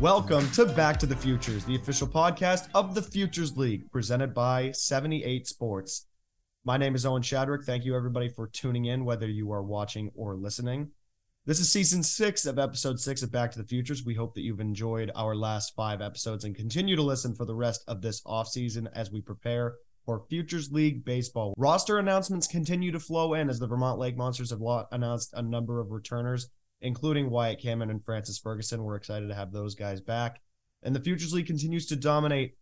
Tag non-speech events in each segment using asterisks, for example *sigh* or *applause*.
Welcome to Back to the Futures, the official podcast of the Futures League, presented by 78 Sports. My name is Owen Shadrick. Thank you, everybody, for tuning in, whether you are watching or listening. This is season six of episode six of Back to the Futures. We hope that you've enjoyed our last five episodes and continue to listen for the rest of this offseason as we prepare for Futures League baseball. Roster announcements continue to flow in as the Vermont Lake Monsters have announced a number of returners including Wyatt Cameron and Francis Ferguson. We're excited to have those guys back. And the Futures League continues to dominate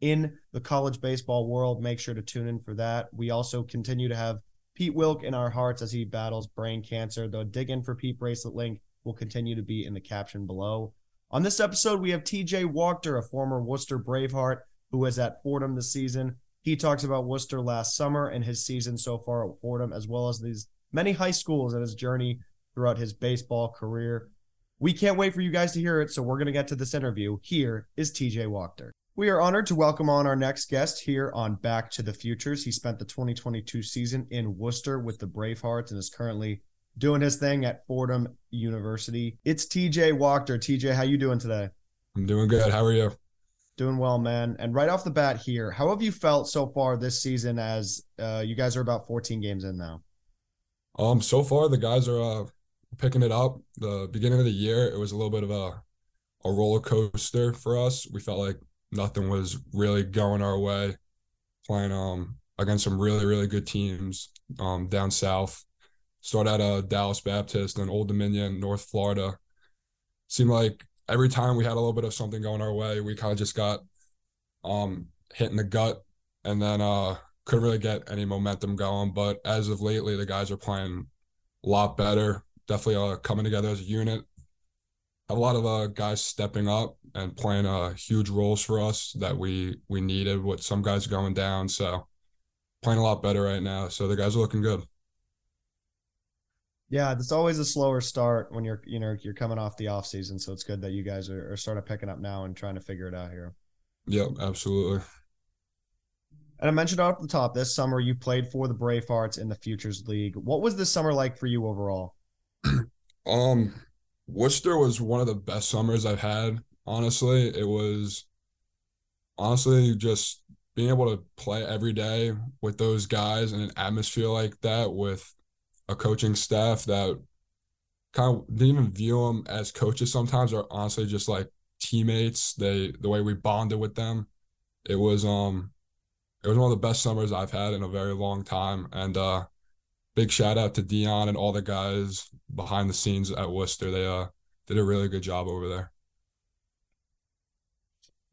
in the college baseball world. Make sure to tune in for that. We also continue to have Pete Wilk in our hearts as he battles brain cancer. The dig in for Pete bracelet link will continue to be in the caption below. On this episode, we have TJ Wachter, a former Worcester Braveheart who was at Fordham this season. He talks about Worcester last summer and his season so far at Fordham, as well as these many high schools and his journey throughout his baseball career. We can't wait for you guys to hear it, so we're going to get to this interview. Here is TJ Wachter. We are honored to welcome on our next guest here on Back to the Futures. He spent the 2022 season in Worcester with the Bravehearts and is currently doing his thing at Fordham University. It's TJ Wachter. TJ, how you doing today? I'm doing good. How are you? Doing well, man. And right off the bat here, how have you felt so far this season as uh, you guys are about 14 games in now? Um, so far the guys are uh, picking it up. The beginning of the year, it was a little bit of a a roller coaster for us. We felt like nothing was really going our way. Playing um against some really really good teams um down south. Start at uh, Dallas Baptist and Old Dominion, North Florida. Seemed like every time we had a little bit of something going our way, we kind of just got um hit in the gut, and then uh couldn't really get any momentum going. But as of lately, the guys are playing a lot better definitely uh, coming together as a unit. Have a lot of uh, guys stepping up and playing uh, huge roles for us that we we needed. With some guys going down, so playing a lot better right now. So the guys are looking good. Yeah, it's always a slower start when you're you know you're coming off the off season. So it's good that you guys are, are sort of picking up now and trying to figure it out here. Yep, absolutely. And I mentioned off the top, this summer you played for the Bravehearts in the Futures League. What was this summer like for you overall? *clears throat* um, Worcester was one of the best summers I've had. Honestly, it was honestly just being able to play every day with those guys in an atmosphere like that with a coaching staff that kind of didn't even view them as coaches sometimes or honestly just like teammates. They the way we bonded with them. It was um it was one of the best summers i've had in a very long time. And uh big shout out to Dion and all the guys behind the scenes at Worcester. They uh did a really good job over there.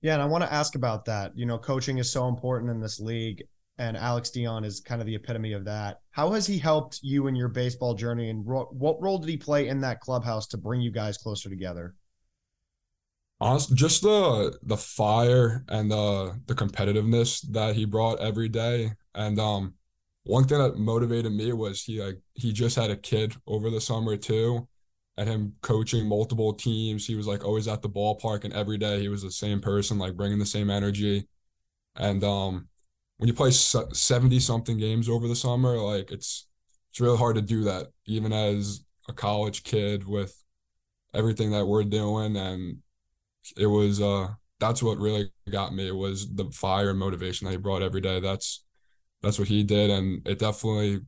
Yeah, and I want to ask about that. You know, coaching is so important in this league, and Alex Dion is kind of the epitome of that. How has he helped you in your baseball journey, and ro- what role did he play in that clubhouse to bring you guys closer together? Honestly, just the the fire and the the competitiveness that he brought every day, and um, one thing that motivated me was he like he just had a kid over the summer too and him coaching multiple teams. He was like always at the ballpark and every day he was the same person like bringing the same energy. And um when you play 70 something games over the summer like it's it's really hard to do that even as a college kid with everything that we're doing. And it was uh that's what really got me was the fire and motivation that he brought every day. That's that's what he did, and it definitely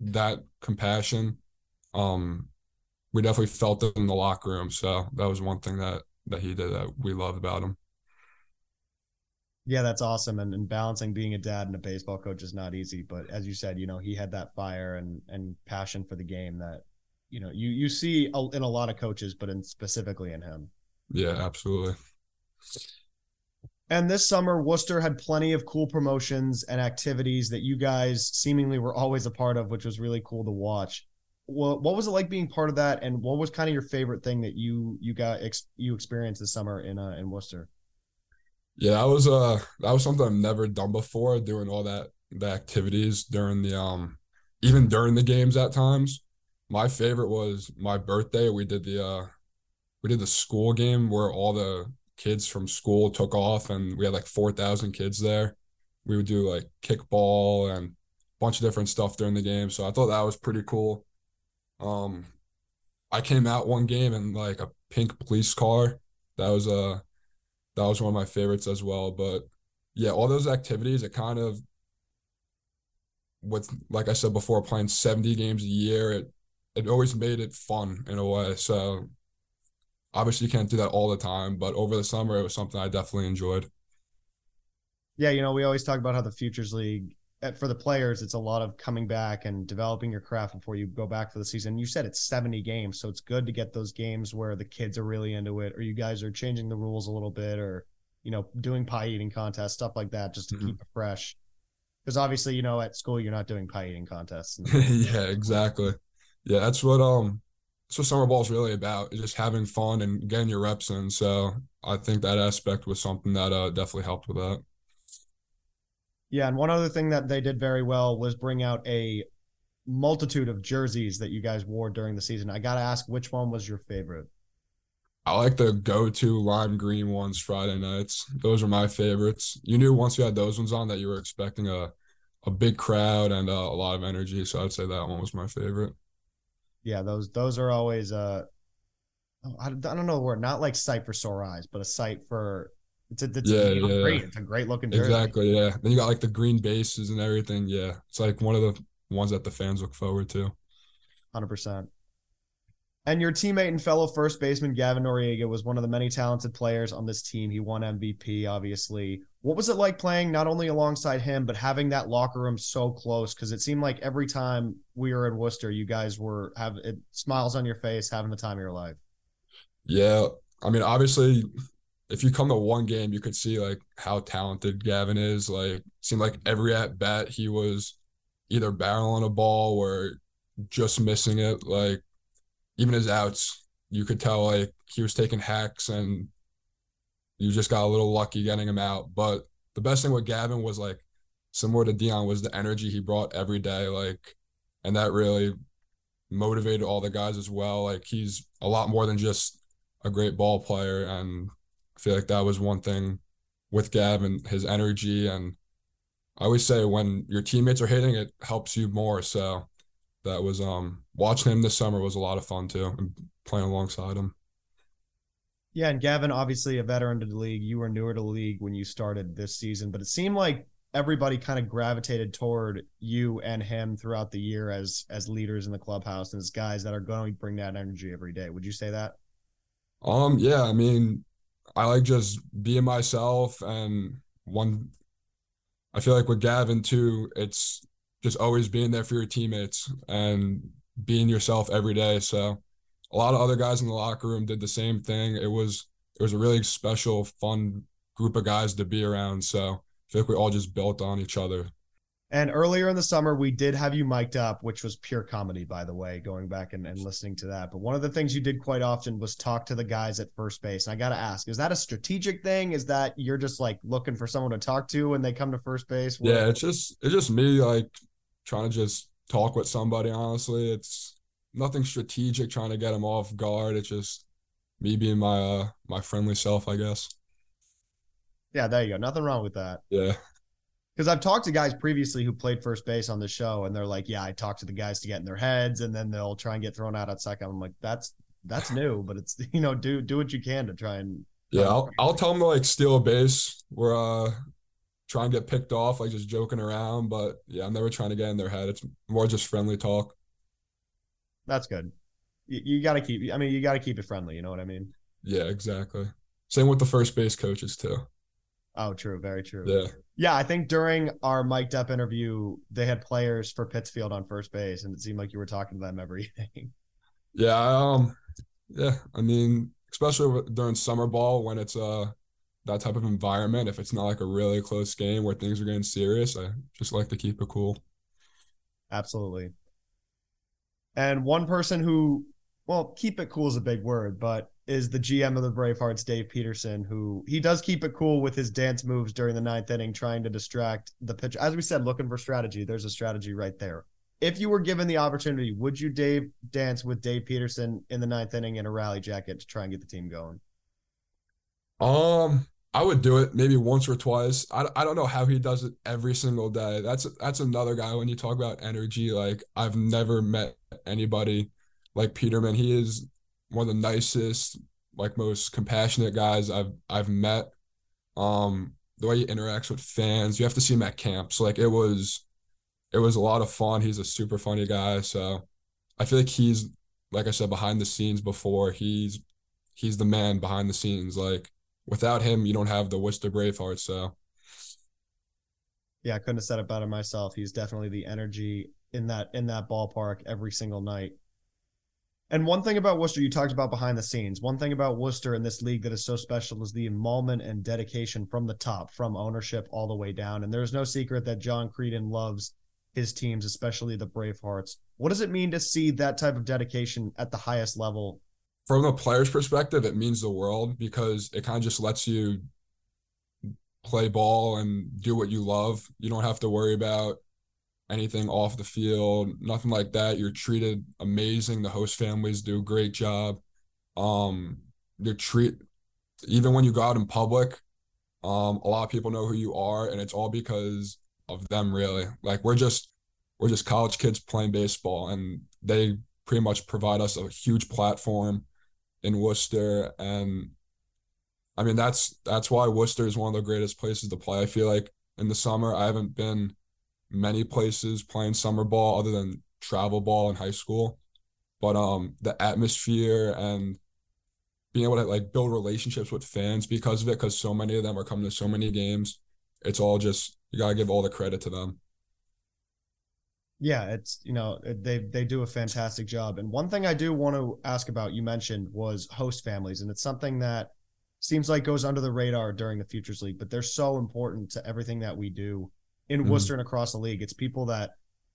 that compassion. Um, we definitely felt it in the locker room. So that was one thing that that he did that we loved about him. Yeah, that's awesome. And, and balancing being a dad and a baseball coach is not easy. But as you said, you know, he had that fire and and passion for the game that, you know, you you see in a lot of coaches, but in specifically in him. Yeah, absolutely. And this summer, Worcester had plenty of cool promotions and activities that you guys seemingly were always a part of, which was really cool to watch. Well, what was it like being part of that, and what was kind of your favorite thing that you you got ex- you experienced this summer in uh, in Worcester? Yeah, that was uh that was something I've never done before. Doing all that the activities during the um even during the games at times. My favorite was my birthday. We did the uh we did the school game where all the kids from school took off and we had like 4,000 kids there. We would do like kickball and a bunch of different stuff during the game. So I thought that was pretty cool. Um, I came out one game in like a pink police car that was a uh, that was one of my favorites as well. But yeah, all those activities, it kind of with like I said before, playing 70 games a year, it it always made it fun in a way. So obviously you can't do that all the time, but over the summer it was something I definitely enjoyed. Yeah, you know, we always talk about how the Futures League eh, for the players, it's a lot of coming back and developing your craft before you go back for the season. You said it's 70 games, so it's good to get those games where the kids are really into it, or you guys are changing the rules a little bit, or you know, doing pie eating contests, stuff like that, just to mm-hmm. keep it fresh. Because obviously, you know, at school you're not doing pie eating contests. *laughs* yeah, exactly. Yeah, that's what um that's what summer ball is really about, is just having fun and getting your reps in. So I think that aspect was something that uh, definitely helped with that. Yeah, and one other thing that they did very well was bring out a multitude of jerseys that you guys wore during the season. I got to ask, which one was your favorite? I like the go-to lime green ones Friday nights. Those are my favorites. You knew once you had those ones on that you were expecting a a big crowd and uh, a lot of energy. So I'd say that one was my favorite yeah, those those are always uh, oh, I, I don't know the word, not like sight for sore eyes, but a sight for it's a, it's yeah, yeah, great. It's a great looking jersey. Exactly. Yeah. Then you got like the green bases and everything. Yeah, it's like one of the ones that the fans look forward to. Hundred percent. And your teammate and fellow first baseman Gavin Noriega was one of the many talented players on this team. He won MVP, obviously. What was it like playing not only alongside him, but having that locker room so close? Because it seemed like every time we were in Worcester, you guys were have it, smiles on your face, having the time of your life. Yeah, I mean, obviously, if you come to one game, you could see like how talented Gavin is. Like, seemed like every at bat he was either barreling a ball or just missing it. Like even his outs, you could tell like he was taking hacks and you just got a little lucky getting him out. But the best thing with Gavin was like similar to Dion was the energy he brought every day. Like, and that really motivated all the guys as well. Like he's a lot more than just a great ball player. And I feel like that was one thing with Gavin, his energy. And I always say when your teammates are hitting, it helps you more. So that was um watching him this summer was a lot of fun too and playing alongside him. Yeah, and Gavin, obviously a veteran to the league. You were newer to the league when you started this season, but it seemed like everybody kind of gravitated toward you and him throughout the year as as leaders in the clubhouse and as guys that are going to bring that energy every day. Would you say that? Um, yeah, I mean, I like just being myself and one I feel like with Gavin too, it's just always being there for your teammates and being yourself every day. So a lot of other guys in the locker room did the same thing. It was it was a really special, fun group of guys to be around. So I feel like we all just built on each other. And earlier in the summer, we did have you mic'd up, which was pure comedy, by the way, going back and, and listening to that. But one of the things you did quite often was talk to the guys at first base. And I got to ask, is that a strategic thing? Is that you're just like looking for someone to talk to when they come to first base? What? Yeah, it's just, it's just me like trying to just talk with somebody. Honestly, it's nothing strategic trying to get them off guard. It's just me being my uh my friendly self, I guess. Yeah, there you go. Nothing wrong with that. Yeah. Because I've talked to guys previously who played first base on the show, and they're like, "Yeah, I talk to the guys to get in their heads, and then they'll try and get thrown out at second. I'm like, "That's that's new, *laughs* but it's you know, do do what you can to try and." Yeah, I'll I'll tell them to like steal a base. We're uh try and get picked off, like just joking around. But yeah, I'm never trying to get in their head. It's more just friendly talk. That's good. You, you got to keep. I mean, you got to keep it friendly. You know what I mean? Yeah, exactly. Same with the first base coaches too. Oh, true. Very true. Yeah. Yeah, I think during our mic'd up interview, they had players for Pittsfield on first base, and it seemed like you were talking to them every *laughs* inning. Yeah. Um. Yeah. I mean, especially during summer ball when it's uh that type of environment, if it's not like a really close game where things are getting serious, I just like to keep it cool. Absolutely. And one person who, well, keep it cool is a big word, but is the GM of the Bravehearts, Dave Peterson, who he does keep it cool with his dance moves during the ninth inning, trying to distract the pitcher. As we said, looking for strategy. There's a strategy right there. If you were given the opportunity, would you Dave dance with Dave Peterson in the ninth inning in a rally jacket to try and get the team going? Um, I would do it maybe once or twice. I, I don't know how he does it every single day. That's that's another guy when you talk about energy. Like I've never met anybody like Peterman. He is one of the nicest, like most compassionate guys I've I've met. Um, the way he interacts with fans, you have to see him at camps. Like it was, it was a lot of fun. He's a super funny guy. So I feel like he's like I said behind the scenes before. He's he's the man behind the scenes. Like without him, you don't have the Worcester Braveheart. So yeah, I couldn't have said it better myself. He's definitely the energy in that in that ballpark every single night. And one thing about Worcester, you talked about behind the scenes. One thing about Worcester in this league that is so special is the involvement and dedication from the top, from ownership all the way down. And there's no secret that John Creedon loves his teams, especially the Bravehearts. What does it mean to see that type of dedication at the highest level? From a player's perspective, it means the world because it kind of just lets you play ball and do what you love. You don't have to worry about anything off the field, nothing like that. You're treated amazing. The host families do a great job. Um, you're treat even when you go out in public, um, a lot of people know who you are, and it's all because of them. Really, like we're just we're just college kids playing baseball, and they pretty much provide us a huge platform in Worcester, and I mean that's that's why Worcester is one of the greatest places to play. I feel like in the summer I haven't been many places playing summer ball other than travel ball in high school. But um the atmosphere and being able to like build relationships with fans because of it, because so many of them are coming to so many games. It's all just you gotta give all the credit to them. Yeah, it's you know they they do a fantastic job. And one thing I do want to ask about, you mentioned was host families, and it's something that seems like goes under the radar during the Futures League, but they're so important to everything that we do in mm-hmm. Worcester and across the league. It's people that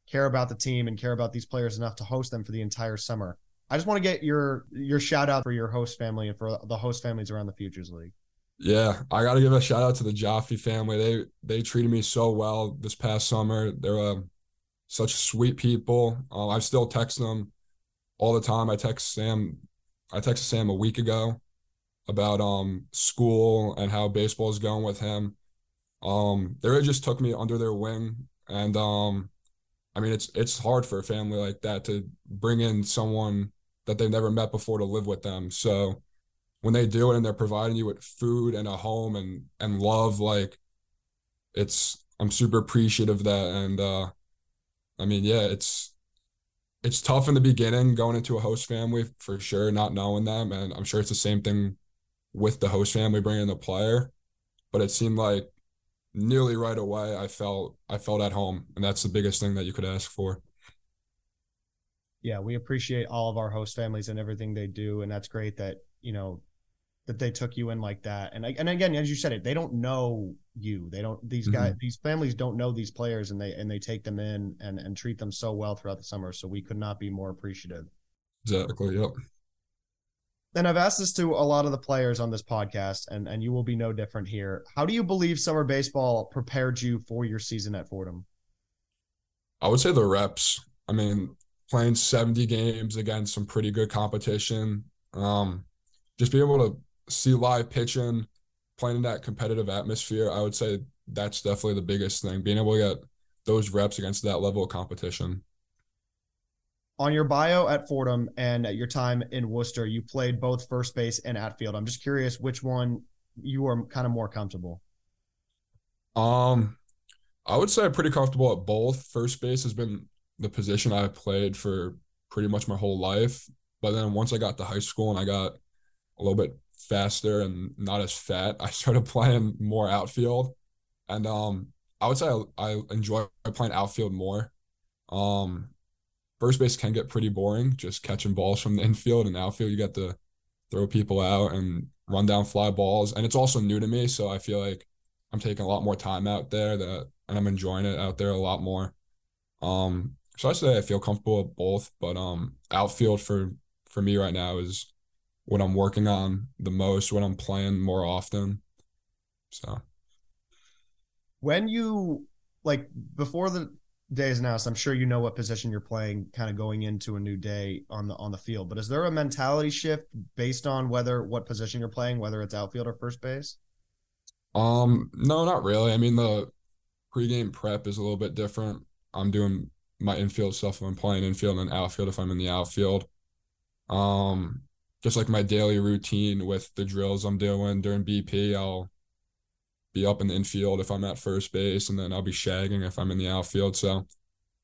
care about the team and care about these players enough to host them for the entire summer. I just want to get your your shout out for your host family and for the host families around the Futures League. Yeah, I got to give a shout out to the Jaffe family. They they treated me so well this past summer. They're uh, such sweet people. Uh, I still text them all the time. I text Sam. I texted Sam a week ago about um school and how baseball is going with him. Um, they really just took me under their wing, and um, I mean, it's it's hard for a family like that to bring in someone that they've never met before to live with them. So when they do it and they're providing you with food and a home and and love, like it's I'm super appreciative of that. And uh, I mean, yeah, it's it's tough in the beginning going into a host family for sure, not knowing them, and I'm sure it's the same thing with the host family bringing the player. But it seemed like nearly right away I felt I felt at home, and that's the biggest thing that you could ask for. Yeah, we appreciate all of our host families and everything they do, and that's great that you know that they took you in like that. And and again, as you said it, they don't know you. They don't these guys mm-hmm. these families don't know these players, and they and they take them in and and treat them so well throughout the summer. So we could not be more appreciative. Exactly. Yep and I've asked this to a lot of the players on this podcast, and, and you will be no different here. How do you believe summer baseball prepared you for your season at Fordham? I would say the reps. I mean, playing 70 games against some pretty good competition. Um, just being able to see live pitching, playing in that competitive atmosphere, I would say that's definitely the biggest thing. Being able to get those reps against that level of competition on your bio at Fordham and at your time in Worcester, you played both first base and outfield. I'm just curious which one you are kind of more comfortable. Um, I would say I'm pretty comfortable at both. First base has been the position I've played for pretty much my whole life. But then once I got to high school and I got a little bit faster and not as fat, *laughs* I started playing more outfield. And um, I would say I, I enjoy playing outfield more. Um, first base can get pretty boring, just catching balls from the infield and outfield. You got to throw people out and run down fly balls. And it's also new to me. So I feel like I'm taking a lot more time out there that and I'm enjoying it out there a lot more. Um, so I say I feel comfortable with both, but um outfield for for me right now is what I'm working on the most, what I'm playing more often. So when you like before the day is announced, I'm sure you know what position you're playing, kind of going into a new day on the on the field. But is there a mentality shift based on whether what position you're playing, whether it's outfield or first base? Um, no, not really. I mean, the pregame prep is a little bit different. I'm doing my infield stuff if I'm playing infield and outfield if I'm in the outfield. Um, just like my daily routine with the drills I'm doing during BP. I'll be up in the infield if I'm at first base, and then I'll be shagging if I'm in the outfield. So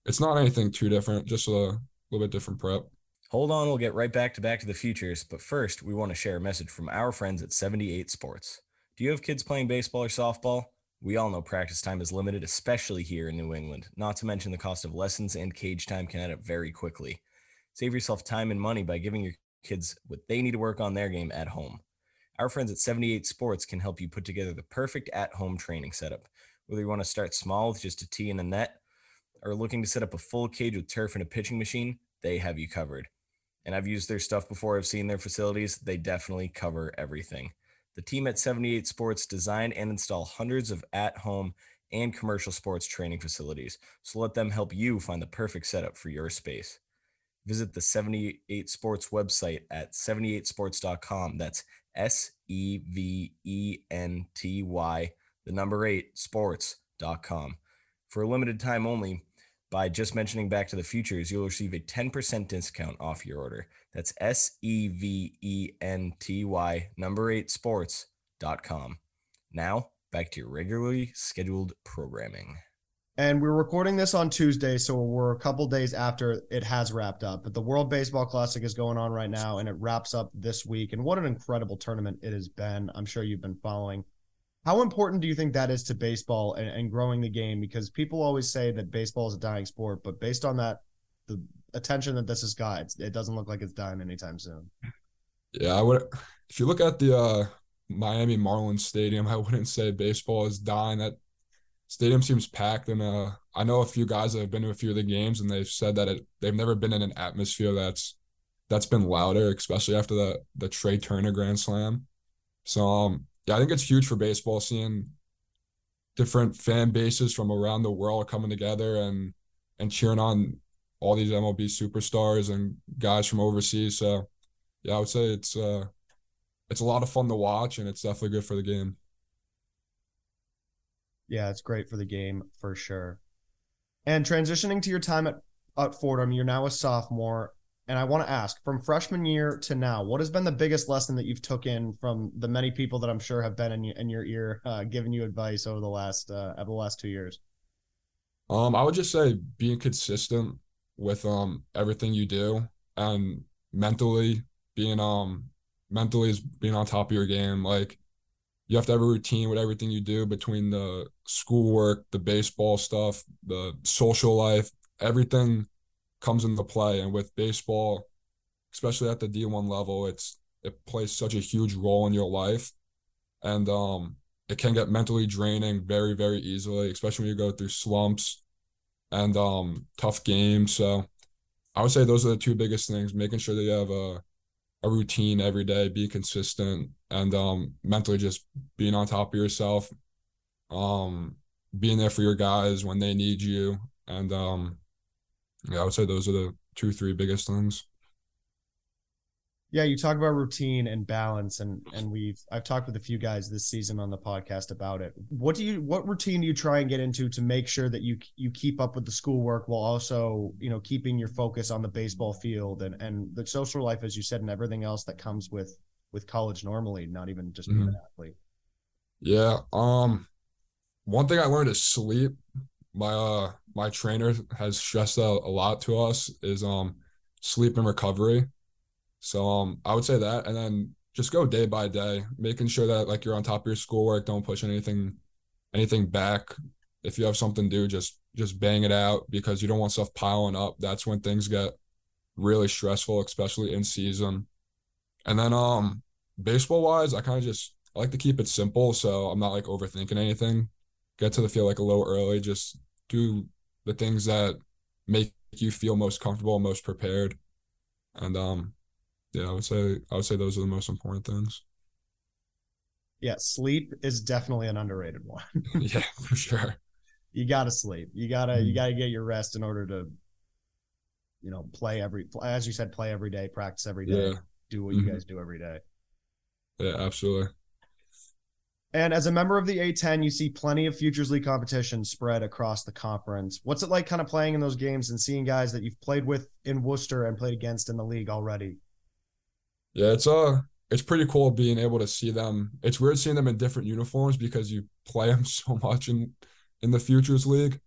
it's not anything too different, just a little bit different prep. Hold on, we'll get right back to Back to the Futures, but first, we want to share a message from our friends at 78 Sports. Do you have kids playing baseball or softball? We all know practice time is limited, especially here in New England, not to mention the cost of lessons and cage time can add up very quickly. Save yourself time and money by giving your kids what they need to work on their game at home. Our friends at 78 Sports can help you put together the perfect at home training setup. Whether you want to start small with just a tee and a net, or looking to set up a full cage with turf and a pitching machine, they have you covered. And I've used their stuff before, I've seen their facilities. They definitely cover everything. The team at 78 Sports design and install hundreds of at home and commercial sports training facilities. So let them help you find the perfect setup for your space. Visit the 78 Sports website at 78sports.com. That's S E V E N T Y, the number eight, sports.com. For a limited time only, by just mentioning Back to the Futures, you'll receive a 10% discount off your order. That's S E V E N T Y, number eight, sports.com. Now, back to your regularly scheduled programming. And we're recording this on Tuesday, so we're a couple days after it has wrapped up. But the World Baseball Classic is going on right now, and it wraps up this week. And what an incredible tournament it has been. I'm sure you've been following. How important do you think that is to baseball and, and growing the game? Because people always say that baseball is a dying sport, but based on that, the attention that this has got, it doesn't look like it's dying anytime soon. Yeah, I would. If you look at the uh, Miami Marlins Stadium, *laughs* I wouldn't say baseball is dying. That stadium seems packed, and uh, I know a few guys that have been to a few of the games, and they've said that it, they've never been in an atmosphere that's that's been louder, especially after the the Trea Turner Grand Slam. So um, yeah, I think it's huge for baseball seeing different fan bases from around the world coming together and and cheering on all these MLB superstars and guys from overseas. So yeah, I would say it's uh it's a lot of fun to watch and it's definitely good for the game. Yeah, it's great for the game for sure. And transitioning to your time at, at Fordham, you're now a sophomore. And I want to ask, from freshman year to now, what has been the biggest lesson that you've took in from the many people that I'm sure have been in, in your ear, uh, giving you advice over the last uh, over the last two years? Um, I would just say being consistent with um everything you do and mentally being um mentally is being on top of your game. Like you have to have a routine with everything you do between the schoolwork, the baseball stuff, the social life, everything comes into play. And with baseball, especially at the D1 level, it's it plays such a huge role in your life. And um it can get mentally draining very, very easily, especially when you go through slumps and um tough games. So I would say those are the two biggest things, making sure that you have a a routine every day, be consistent, and um, mentally just being on top of yourself, um, being there for your guys when they need you, and um, yeah, I would say those are the two, three biggest things. Yeah, you talk about routine and balance, and and we've I've talked with a few guys this season on the podcast about it. What do you what routine do you try and get into to make sure that you you keep up with the schoolwork while also you know keeping your focus on the baseball field and and the social life, as you said, and everything else that comes with with college normally, not even just being mm-hmm. an athlete. Yeah. Um. One thing I learned is sleep. My uh my trainer has stressed out a lot to us is um sleep and recovery so um, I would say that, and then just go day by day, making sure that like you're on top of your schoolwork. Don't push anything, anything back. If you have something to do, just just bang it out because you don't want stuff piling up. That's when things get really stressful, especially in season. And then um, baseball wise, I kind of just I like to keep it simple, so I'm not like overthinking anything. Get to the field like a little early. Just do the things that make you feel most comfortable, most prepared, and um, yeah, I would say I would say those are the most important things. Yeah, sleep is definitely an underrated one. *laughs* *laughs* yeah, for sure. You gotta sleep. You gotta mm. you gotta get your rest in order to, you know, play every as you said, play every day, practice every day, yeah. do what mm-hmm. you guys do every day. Yeah, absolutely. And as a member of the A10, you see plenty of Futures League competition spread across the conference. What's it like kind of playing in those games and seeing guys that you've played with in Worcester and played against in the league already? Yeah, it's uh it's pretty cool being able to see them. It's weird seeing them in different uniforms because you play *laughs* them so much in in the Futures League.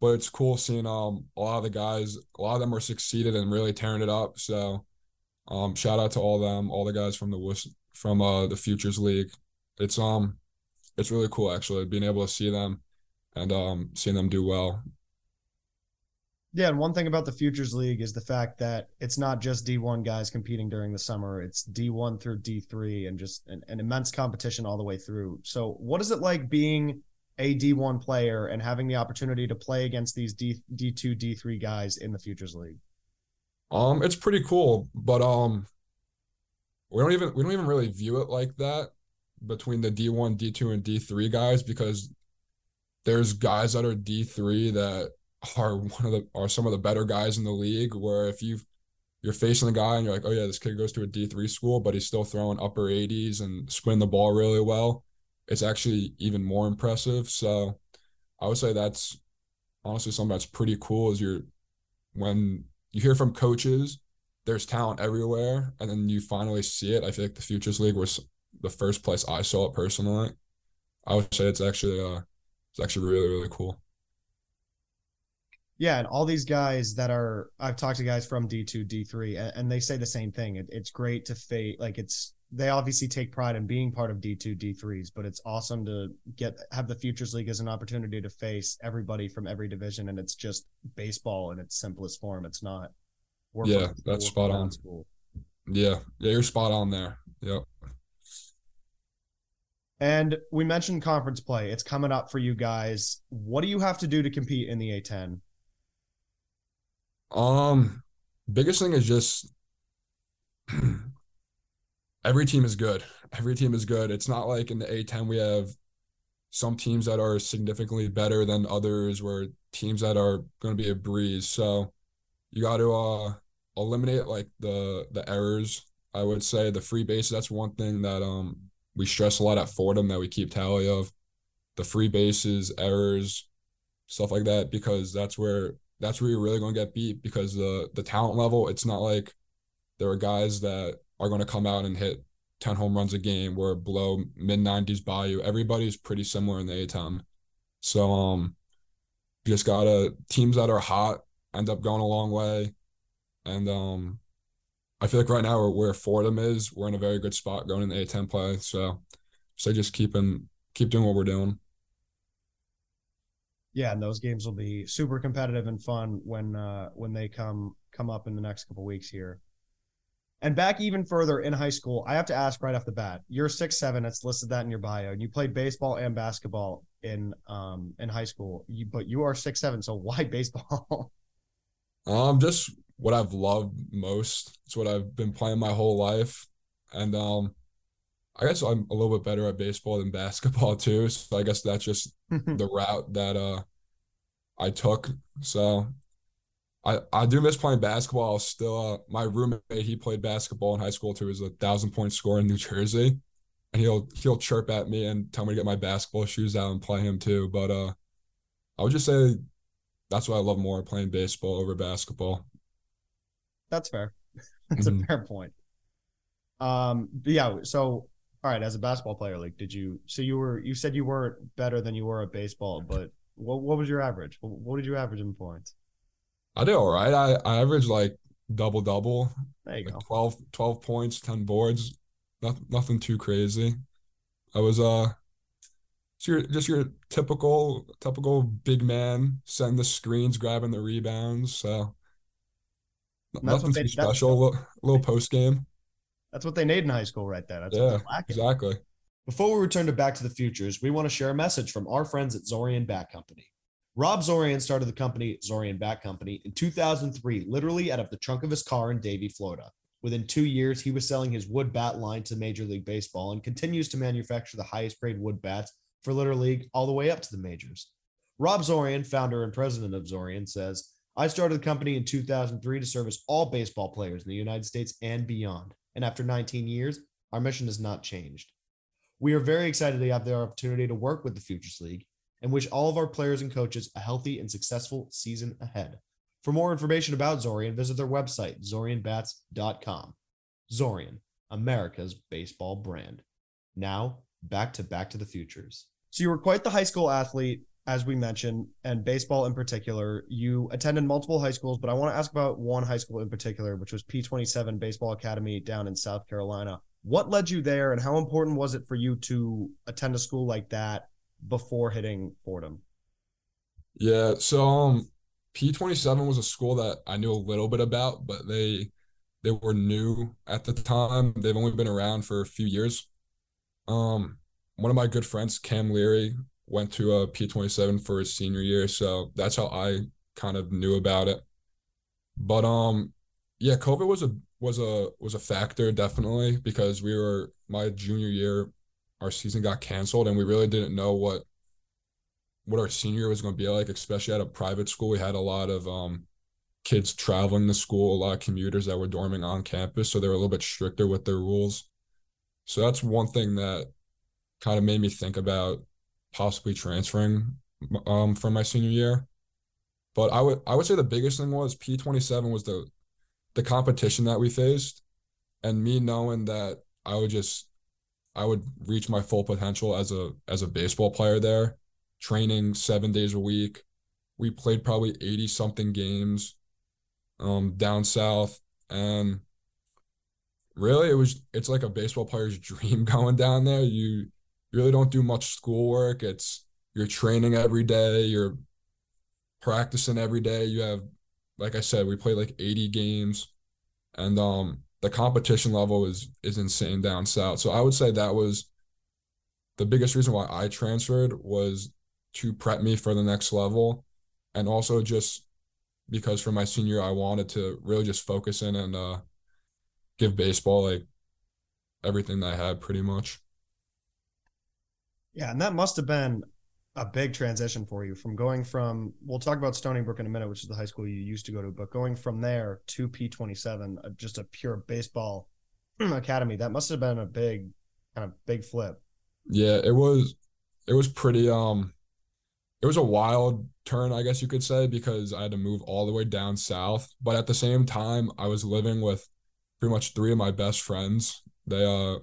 But it's cool seeing um a lot of the guys, a lot of them are succeeded and really tearing it up. So um shout out to all them, all the guys from the from uh the Futures League. It's um it's really cool actually being able to see them and um seeing them do well. Yeah, and one thing about the Futures League is the fact that it's not just D1 guys competing during the summer. It's D1 through D3 and just an, an immense competition all the way through. So, what is it like being a D1 player and having the opportunity to play against these D D2 D3 guys in the Futures League? Um, it's pretty cool, but um, we don't even we don't even really view it like that between the D1, D2, and D3 guys because there's guys that are D3 that are one of the are some of the better guys in the league. Where if you you're facing the guy and you're like, oh yeah, this kid goes to a D three school, but he's still throwing upper 80s and spinning the ball really well. It's actually even more impressive. So I would say that's honestly something that's pretty cool. Is you're when you hear from coaches, there's talent everywhere, and then you finally see it. I feel like the Futures League was the first place I saw it personally. I would say it's actually uh, it's actually really really cool. Yeah, and all these guys that are I've talked to guys from D2, D3 and, they say the same thing. It, it's great to fate like it's they obviously take pride in being part of D2, D3s, but it's awesome to get have the Futures League as an opportunity to face everybody from every division and it's just baseball in its simplest form. It's not Yeah, that's spot on. School. Yeah. Yeah, you're spot on there. Yep. And we mentioned conference play. It's coming up for you guys. What do you have to do to compete in the A10? Um, biggest thing is just *clears throat* every team is good. Every team is good. It's not like in the A10 we have some teams that are significantly better than others, where teams that are going to be a breeze. So you got to uh eliminate like the the errors. I would say the free bases That's one thing that um we stress a lot at Fordham that we keep tally of. The free bases, errors, stuff like that, because that's where that's where you're really going to get beat because the the talent level, it's not like there are guys that are going to come out and hit 10 home runs a game where below mid 90s by you. Everybody's pretty similar in the A10. So um just gotta teams that are hot end up going a long way. And um I feel like right now where Fordham is, we're in a very good spot going in the A10 play. So so just keeping keep doing what we're doing yeah, and those games will be super competitive and fun when uh, when they come come up in the next couple weeks here. And back even further in high school, I have to ask right off the bat: you're six seven. It's listed that in your bio, and you played baseball and basketball in um in high school. You, but you are six seven, so *laughs* why baseball? um, just what I've loved most. It's what I've been playing my whole life, and um, I guess I'm a little bit better at baseball than basketball too. So I guess that's just *laughs* the route that uh I took. So I I do miss playing basketball. Still, uh, my roommate he played basketball in high school too. He's a thousand point scorer in New Jersey, and he'll he'll chirp at me and tell me to get my basketball shoes out and play him too. But uh, I would just say that's what I love more playing baseball over basketball. That's fair. *laughs* That's mm-hmm. a fair point. Um, yeah. So all right, as a basketball player, like, did you? So you were, you said you weren't better than you were at baseball, but what what was your average? What, did you average in points? I did all right. I I averaged like double double. There you like go. 12, 12 points, ten boards. Nothing nothing too crazy. I was uh, just your just your typical typical big man, setting the screens, grabbing the rebounds. So nothing too special. Little post game. That's what they need in high school, right there. That's yeah, exactly. Before we return to Back to the Futures, we want to share a message from our friends at Zorian Bat Company. Rob Zorian started the company, Zorian Bat Company, in 2003, literally out of the trunk of his car in Davie, Florida. Within two years, he was selling his wood bat line to Major League Baseball and continues to manufacture the highest grade wood bats for Little League all the way up to the majors. Rob Zorian, founder and president of Zorian, says, I started the company in 2003 to service all baseball players in the United States and beyond and after 19 years, our mission has not changed. We are very excited to have the opportunity to work with the Futures League and wish all of our players and coaches a healthy and successful season ahead. For more information about Zorian, visit their website, zorianbats.com. Zorian, America's baseball brand. Now, back to Back to the Futures. So, you were quite the high school athlete, as we mentioned, and baseball in particular. You attended multiple high schools, but I want to ask about one high school in particular, which was P27 Baseball Academy down in South Carolina. What led you there, and how important was it for you to attend a school like that before hitting Fordham? Yeah, so um, P27 was a school that I knew a little bit about, but they they were new at the time. They've only been around for a few years. Um, one of my good friends, Cam Leary, went to a P27 for his senior year, so that's how I kind of knew about it. But um, yeah, COVID was a was a was a factor definitely because we were my junior year, our season got canceled and we really didn't know what what our senior was going to be like, especially at a private school. We had a lot of um kids traveling to school, a lot of commuters that were dorming on campus, so they were a little bit stricter with their rules. So that's one thing that kind of made me think about possibly transferring um from my senior year. But I would I would say the biggest thing was P27 was the the competition that we faced and me knowing that I would just I would reach my full potential as a as a baseball player there, training 7 days a week. We played probably 80 something games um down south and really it was it's like a baseball player's *laughs* dream going down there. You really don't do much schoolwork. It's you're training every day, you're practicing every day. You have like I said, we play like 80 games and um the competition level is is insane down south. So I would say that was the biggest reason why I transferred was to prep me for the next level and also just because for my senior I wanted to really just focus in and uh give baseball like everything that I had pretty much. Yeah, and that must have been a big transition for you from going from we'll talk about Stony Brook in a minute, which is the high school you used to go to, but going from there to P27, uh, just a pure baseball *clears throat* academy. That must have been a big kind of big flip. Yeah, it was it was pretty um it was a wild turn, I guess you could say, because I had to move all the way down south, but at the same time I was living with pretty much three of my best friends. They uh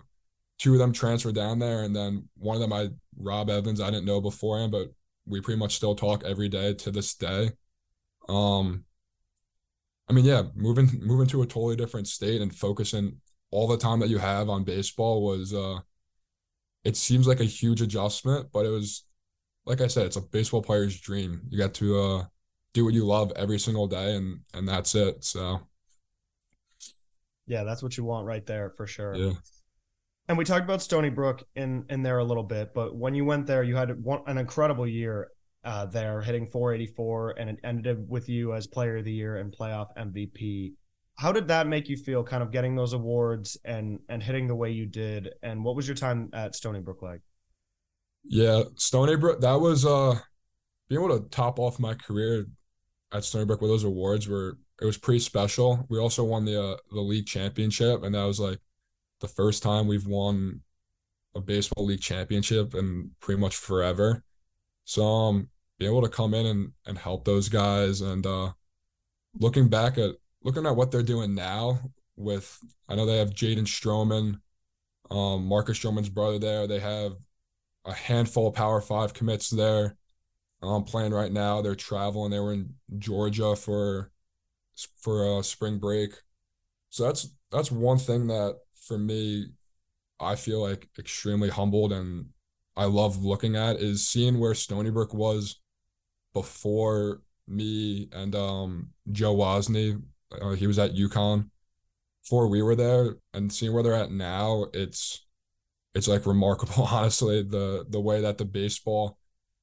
two of them transferred down there, and then one of them I Rob Evans I didn't know beforehand, but we pretty much still talk every day to this day. Um, I mean, yeah, moving moving to a totally different state and focusing all the time that you have on baseball was uh it seems like a huge adjustment, but it was like I said, it's a baseball player's dream. You got to uh do what you love every single day and and that's it. So yeah, that's what you want right there for sure. Yeah. And we talked about Stony Brook in in there a little bit, but when you went there, you had one, an incredible year uh, there, hitting 484, and it ended with you as Player of the Year and Playoff MVP. How did that make you feel, kind of getting those awards and and hitting the way you did? And what was your time at Stony Brook like? Yeah, Stony Brook. That was uh being able to top off my career at Stony Brook with those awards were it was pretty special. We also won the uh, the league championship, and that was like the first time we've won a baseball league championship in pretty much forever. So um being able to come in and, and help those guys and uh looking back at looking at what they're doing now with I know they have Jaden Stroman, um, Marcus Stroman's brother there. They have a handful of power five commits there. Um playing right now. They're traveling. They were in Georgia for for uh spring break. So that's that's one thing that for me, I feel like extremely humbled and I love looking at is seeing where Stony Brook was before me and um, Joe Wozni. Uh, he was at UConn before we were there, and seeing where they're at now, it's it's like remarkable, *laughs* honestly. The the way that the baseball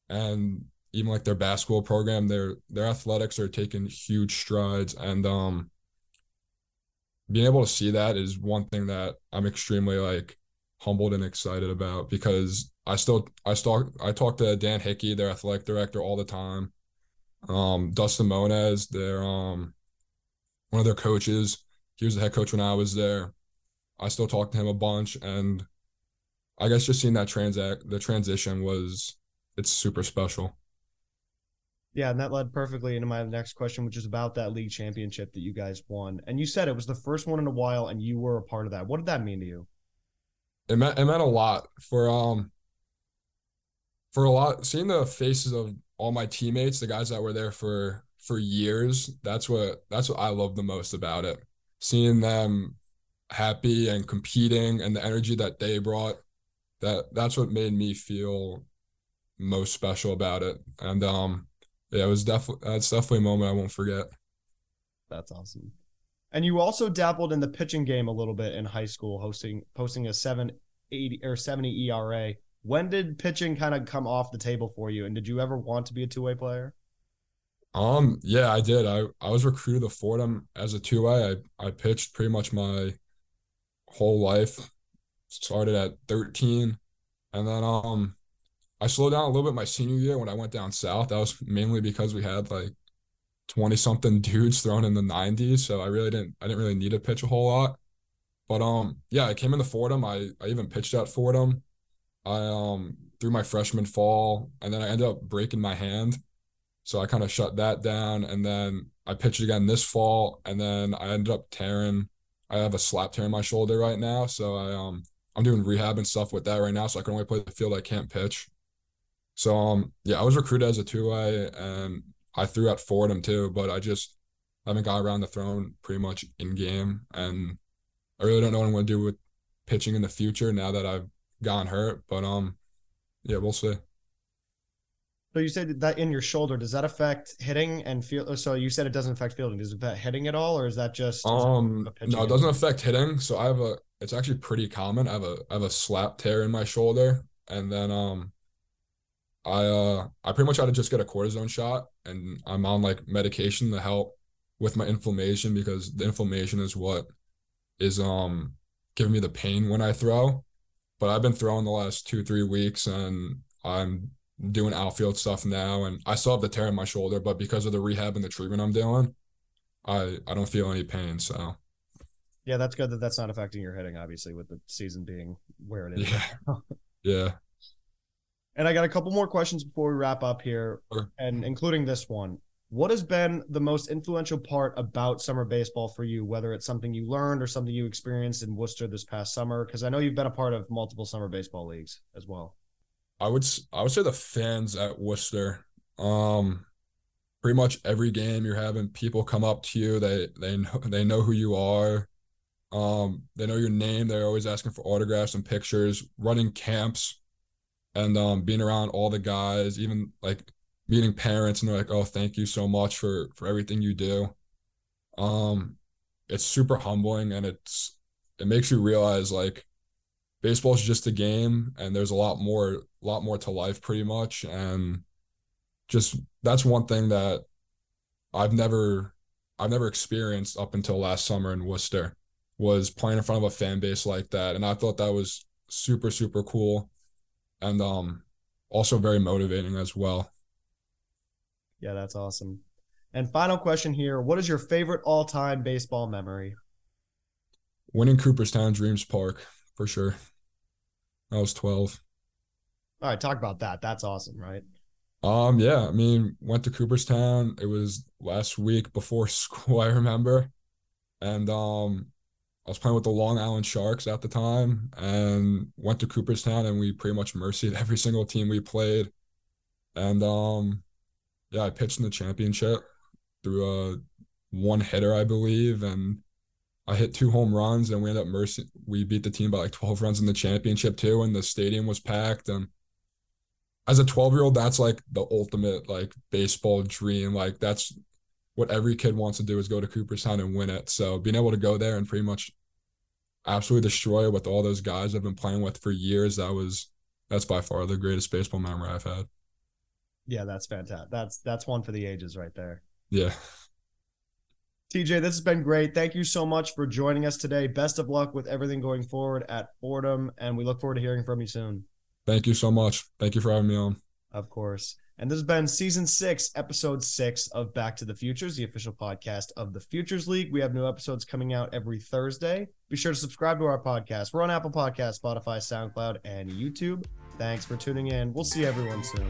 and even like their basketball program, their their athletics are taking huge strides, and um, being able to see that is one thing that I'm extremely like humbled and excited about because I still I still I talk to Dan Hickey, their athletic director, all the time. Um, Dustin Moniz, their um one of their coaches. He was the head coach when I was there. I still talk to him a bunch and I guess just seeing that transact the transition was it's super special. Yeah, and that led perfectly into my next question, which is about that league championship that you guys won. And you said it was the first one in a while, and you were a part of that. What did that mean to you? It meant it meant a lot for um for a lot seeing the faces of all my teammates, the guys that were there for for years. That's what that's what I love the most about it. Seeing them happy and competing and the energy that they brought. That that's what made me feel most special about it. And um yeah, it was definitely that's definitely a moment I won't forget. That's awesome. And you also dabbled in the pitching game a little bit in high school, hosting posting a 780 or 70 ERA. When did pitching kind of come off the table for you? And did you ever want to be a two-way player? Um, yeah, I did. I, I was recruited to Fordham as a two-way. I, I pitched pretty much my whole life. Started at 13. And then um I slowed down a little bit my senior year when I went down south. That was mainly because we had like 20 something dudes thrown in the 90s. So I really didn't I didn't really need to pitch a whole lot. But um yeah, I came into Fordham. I, I even pitched at Fordham. I um through my freshman fall and then I ended up breaking my hand. So I kind of shut that down and then I pitched again this fall and then I ended up tearing I have a slap tear in my shoulder right now. So I um I'm doing rehab and stuff with that right now. So I can only play the field I can't pitch. So um yeah, I was recruited as a two way and I threw at Fordham too, but I just haven't got around the throne pretty much in game. And I really don't know what I'm gonna do with pitching in the future now that I've gotten hurt. But um yeah, we'll see. So you said that in your shoulder, does that affect hitting and feel? So you said it doesn't affect fielding. Does it affect hitting at all, or is that just um no? It doesn't affect hitting. So I have a. It's actually pretty common. I have a I have a slap tear in my shoulder, and then um I uh I pretty much had to just get a cortisone shot and I'm on like medication to help with my inflammation because the inflammation is what is um giving me the pain when I throw. But I've been throwing the last two, three weeks and I'm doing outfield stuff now and I still have the tear in my shoulder, but because of the rehab and the treatment I'm doing, I I don't feel any pain. So yeah, that's good that that's not affecting your hitting, obviously, with the season being where it is. Yeah. *laughs* yeah. And I got a couple more questions before we wrap up here, sure. and including this one. What has been the most influential part about summer baseball for you, whether it's something you learned or something you experienced in Worcester this past summer? Because I know you've been a part of multiple summer baseball leagues as well. I would I would say the fans at Worcester. Um, pretty much every game you're having people come up to you. They they know they know who you are. Um, they know your name. They're always asking for autographs and pictures. Running camps and um, being around all the guys, even like meeting parents, and they're like, "Oh, thank you so much for for everything you do." Um, it's super humbling, and it's it makes you realize like baseball is just a game, and there's a lot more, a lot more to life, pretty much, and just that's one thing that I've never, I've never experienced up until last summer in Worcester was playing in front of a fan base like that, and I thought that was super, super cool and um also very motivating as well. Yeah, that's awesome. And final question here, what is your favorite all-time baseball memory? Winning Cooperstown Dreams Park, for sure. I was 12. All right, talk about that. That's awesome, right? Um, yeah, I mean, went to Cooperstown. It was last week before *laughs* school, I remember. And um I was playing with the Long Island Sharks at the time and went to Cooperstown and we pretty much mercied *laughs* every single team we played. And um yeah, I pitched in the championship threw a one hitter, I believe, and I hit two home runs and we ended up mercy we beat the team by like 12 runs in the championship too and the stadium was packed and as a 12 year old that's like the ultimate like baseball dream like that's what every kid wants to do is go to Cooperstown and win it. So being able to go there and pretty much absolutely destroy it with all those guys I've been playing with for years, that was that's by far the greatest baseball memory I've had. Yeah, that's fantastic. That's that's one for the ages right there. Yeah. TJ, this has been great. Thank you so much for joining us today. Best of luck with everything going forward at Fordham, and we look forward to hearing from you soon. Thank you so much. Thank you for having me on. Of course. And this has been season six, episode six of Back to the Futures, the official podcast of the Futures League. We have new episodes coming out every Thursday. Be sure to subscribe to our podcast. We're on Apple Podcasts, Spotify, SoundCloud, and YouTube. Thanks for tuning in. We'll see everyone soon.